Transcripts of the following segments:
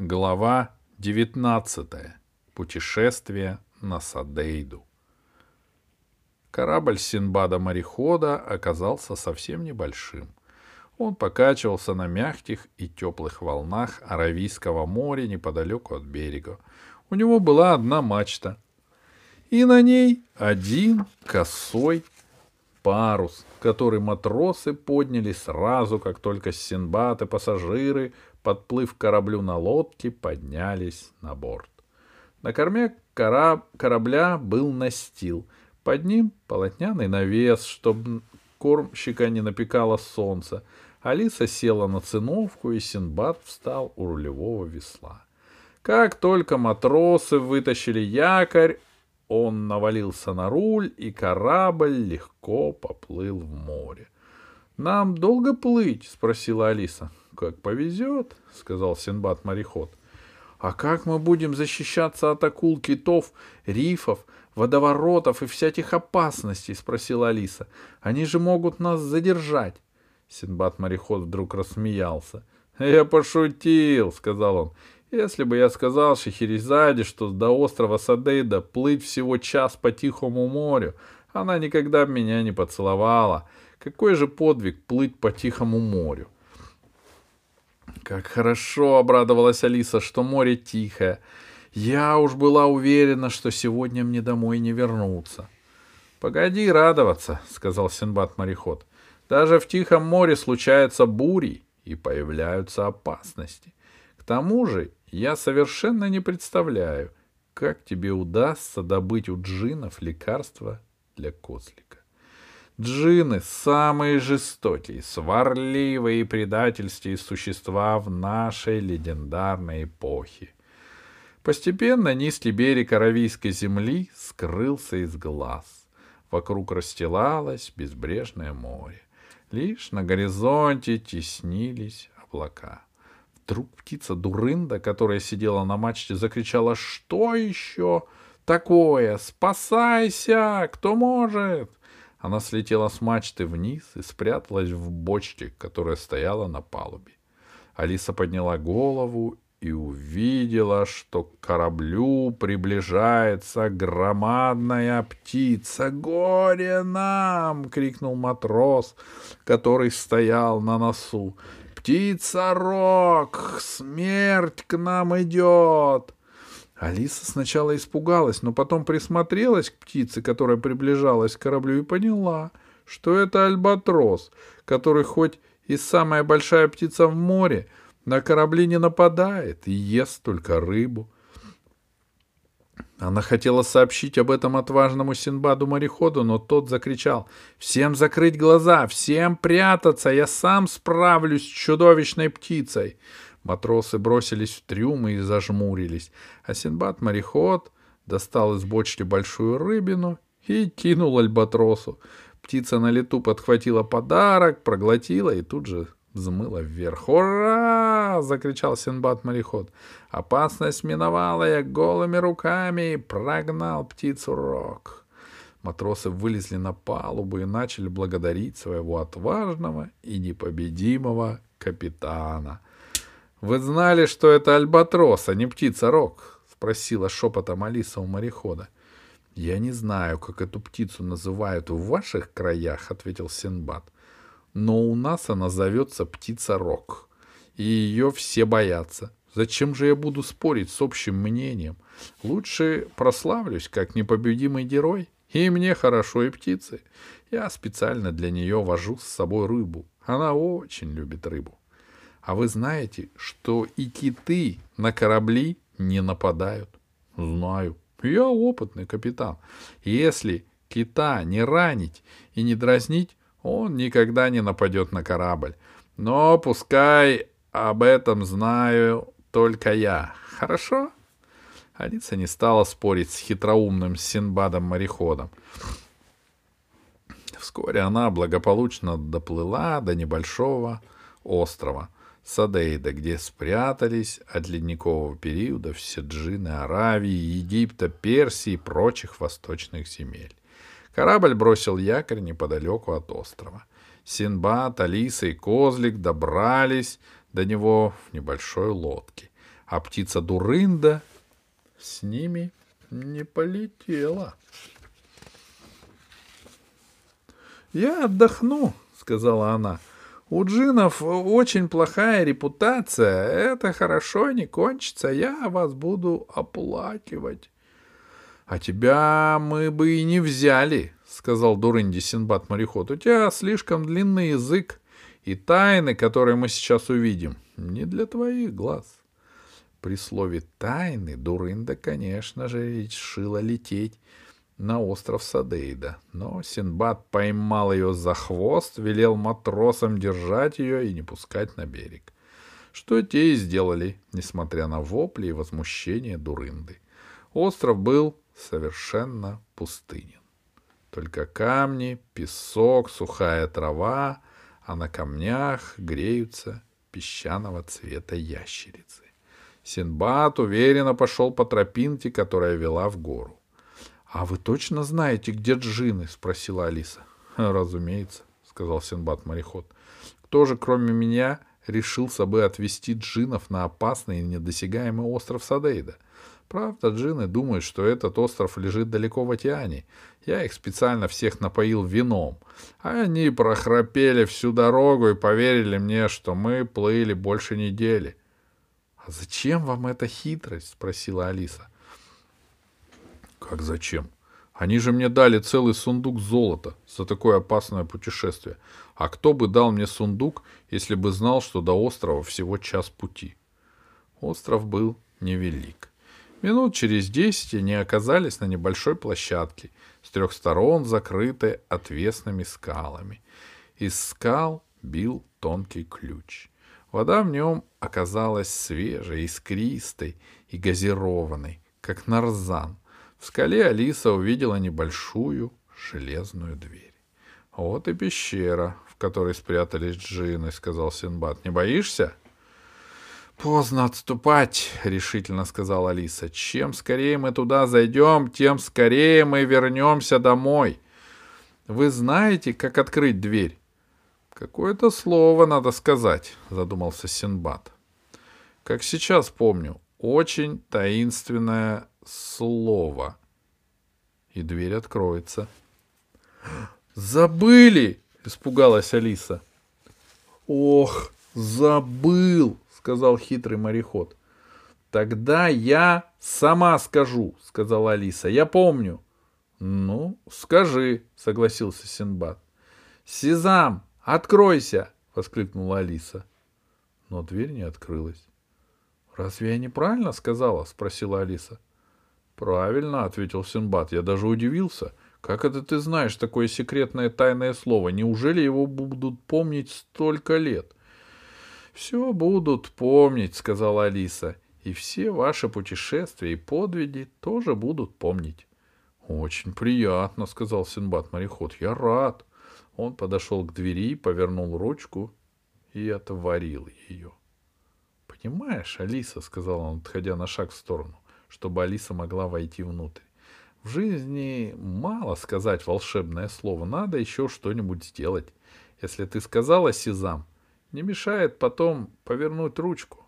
Глава 19. Путешествие на Садейду. Корабль Синбада-морехода оказался совсем небольшим. Он покачивался на мягких и теплых волнах Аравийского моря неподалеку от берега. У него была одна мачта, и на ней один косой парус, который матросы подняли сразу, как только Синбад и пассажиры, подплыв к кораблю на лодке, поднялись на борт. На корме кораб... корабля был настил. Под ним полотняный навес, чтобы кормщика не напекало солнце. Алиса села на циновку, и Синбад встал у рулевого весла. Как только матросы вытащили якорь, он навалился на руль, и корабль легко поплыл в море. — Нам долго плыть? — спросила Алиса. — Как повезет, — сказал Синбад-мореход. — А как мы будем защищаться от акул, китов, рифов, водоворотов и всяких опасностей? — спросила Алиса. — Они же могут нас задержать. Синбад-мореход вдруг рассмеялся. — Я пошутил, — сказал он. Если бы я сказал Шахерезаде, что до острова Садейда плыть всего час по Тихому морю, она никогда меня не поцеловала. Какой же подвиг плыть по Тихому морю? Как хорошо обрадовалась Алиса, что море тихое. Я уж была уверена, что сегодня мне домой не вернуться. — Погоди радоваться, — сказал Синбад-мореход. — Даже в Тихом море случаются бури и появляются опасности. К тому же я совершенно не представляю, как тебе удастся добыть у джинов лекарства для козлика. Джины — самые жестокие, сварливые и предательские существа в нашей легендарной эпохе. Постепенно низкий берег Аравийской земли скрылся из глаз. Вокруг расстилалось безбрежное море. Лишь на горизонте теснились облака. Вдруг птица Дурында, которая сидела на мачте, закричала «Что еще такое? Спасайся! Кто может?» Она слетела с мачты вниз и спряталась в бочке, которая стояла на палубе. Алиса подняла голову и увидела, что к кораблю приближается громадная птица. «Горе нам!» — крикнул матрос, который стоял на носу. «Птица Рок! Смерть к нам идет!» Алиса сначала испугалась, но потом присмотрелась к птице, которая приближалась к кораблю, и поняла, что это альбатрос, который хоть и самая большая птица в море, на корабли не нападает и ест только рыбу. Она хотела сообщить об этом отважному Синбаду-мореходу, но тот закричал «Всем закрыть глаза! Всем прятаться! Я сам справлюсь с чудовищной птицей!» Матросы бросились в трюмы и зажмурились, а Синбад-мореход достал из бочки большую рыбину и кинул альбатросу. Птица на лету подхватила подарок, проглотила и тут же взмыла вверх. «Ура!» — закричал Синбад-мореход. «Опасность миновала я голыми руками и прогнал птицу Рок». Матросы вылезли на палубу и начали благодарить своего отважного и непобедимого капитана. «Вы знали, что это альбатрос, а не птица Рок?» — спросила шепотом Алиса у морехода. «Я не знаю, как эту птицу называют в ваших краях», — ответил Синбад но у нас она зовется птица Рок, и ее все боятся. Зачем же я буду спорить с общим мнением? Лучше прославлюсь, как непобедимый герой, и мне хорошо, и птицы. Я специально для нее вожу с собой рыбу. Она очень любит рыбу. А вы знаете, что и киты на корабли не нападают? Знаю. Я опытный капитан. Если кита не ранить и не дразнить, он никогда не нападет на корабль. Но пускай об этом знаю только я. Хорошо? Алиса не стала спорить с хитроумным Синбадом-мореходом. Вскоре она благополучно доплыла до небольшого острова Садейда, где спрятались от ледникового периода все джины Аравии, Египта, Персии и прочих восточных земель. Корабль бросил якорь неподалеку от острова. Синбад, Алиса и Козлик добрались до него в небольшой лодке. а птица Дурында с ними не полетела. «Я отдохну», — сказала она. «У джинов очень плохая репутация. Это хорошо не кончится. Я вас буду оплакивать». «А тебя мы бы и не взяли», — сказал Дурынди Синбад мореход. «У тебя слишком длинный язык, и тайны, которые мы сейчас увидим, не для твоих глаз». При слове «тайны» Дурында, конечно же, решила лететь на остров Садейда, но Синбад поймал ее за хвост, велел матросам держать ее и не пускать на берег. Что те и сделали, несмотря на вопли и возмущение Дурынды. Остров был совершенно пустынен. Только камни, песок, сухая трава, а на камнях греются песчаного цвета ящерицы. Синбад уверенно пошел по тропинке, которая вела в гору. «А вы точно знаете, где джины?» — спросила Алиса. «Разумеется», — сказал Синбад-мореход. «Кто же, кроме меня, решился бы отвезти джинов на опасный и недосягаемый остров Садейда? Правда, джины думают, что этот остров лежит далеко в океане. Я их специально всех напоил вином. Они прохрапели всю дорогу и поверили мне, что мы плыли больше недели». «А зачем вам эта хитрость?» — спросила Алиса. Как зачем? Они же мне дали целый сундук золота за такое опасное путешествие. А кто бы дал мне сундук, если бы знал, что до острова всего час пути? Остров был невелик. Минут через десять они оказались на небольшой площадке, с трех сторон закрытой отвесными скалами. Из скал бил тонкий ключ. Вода в нем оказалась свежей, искристой и газированной, как нарзан — в скале Алиса увидела небольшую железную дверь. «Вот и пещера, в которой спрятались джины», — сказал Синбад. «Не боишься?» «Поздно отступать», — решительно сказала Алиса. «Чем скорее мы туда зайдем, тем скорее мы вернемся домой. Вы знаете, как открыть дверь?» «Какое-то слово надо сказать», — задумался Синбад. «Как сейчас помню, очень таинственное слово. И дверь откроется. «Забыли!» — испугалась Алиса. «Ох, забыл!» — сказал хитрый мореход. «Тогда я сама скажу», — сказала Алиса. «Я помню». «Ну, скажи», — согласился Синбад. «Сезам, откройся!» — воскликнула Алиса. Но дверь не открылась. «Разве я неправильно сказала?» — спросила Алиса. «Правильно», — ответил Синбад. «Я даже удивился. Как это ты знаешь такое секретное тайное слово? Неужели его будут помнить столько лет?» «Все будут помнить», — сказала Алиса. «И все ваши путешествия и подвиги тоже будут помнить». «Очень приятно», — сказал Синбад-мореход. «Я рад». Он подошел к двери, повернул ручку и отворил ее. «Понимаешь, Алиса», — сказал он, отходя на шаг в сторону, чтобы Алиса могла войти внутрь. В жизни мало сказать волшебное слово, надо еще что-нибудь сделать. Если ты сказала «Сезам», не мешает потом повернуть ручку.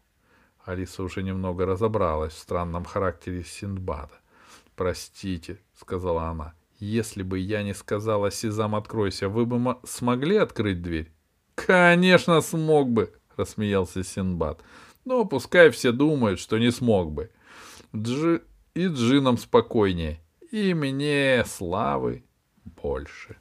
Алиса уже немного разобралась в странном характере Синдбада. «Простите», — сказала она, — «если бы я не сказала «Сезам, откройся», вы бы смогли открыть дверь?» «Конечно смог бы», — рассмеялся Синдбад. «Но пускай все думают, что не смог бы. Джи... и джинам спокойнее, и мне славы больше.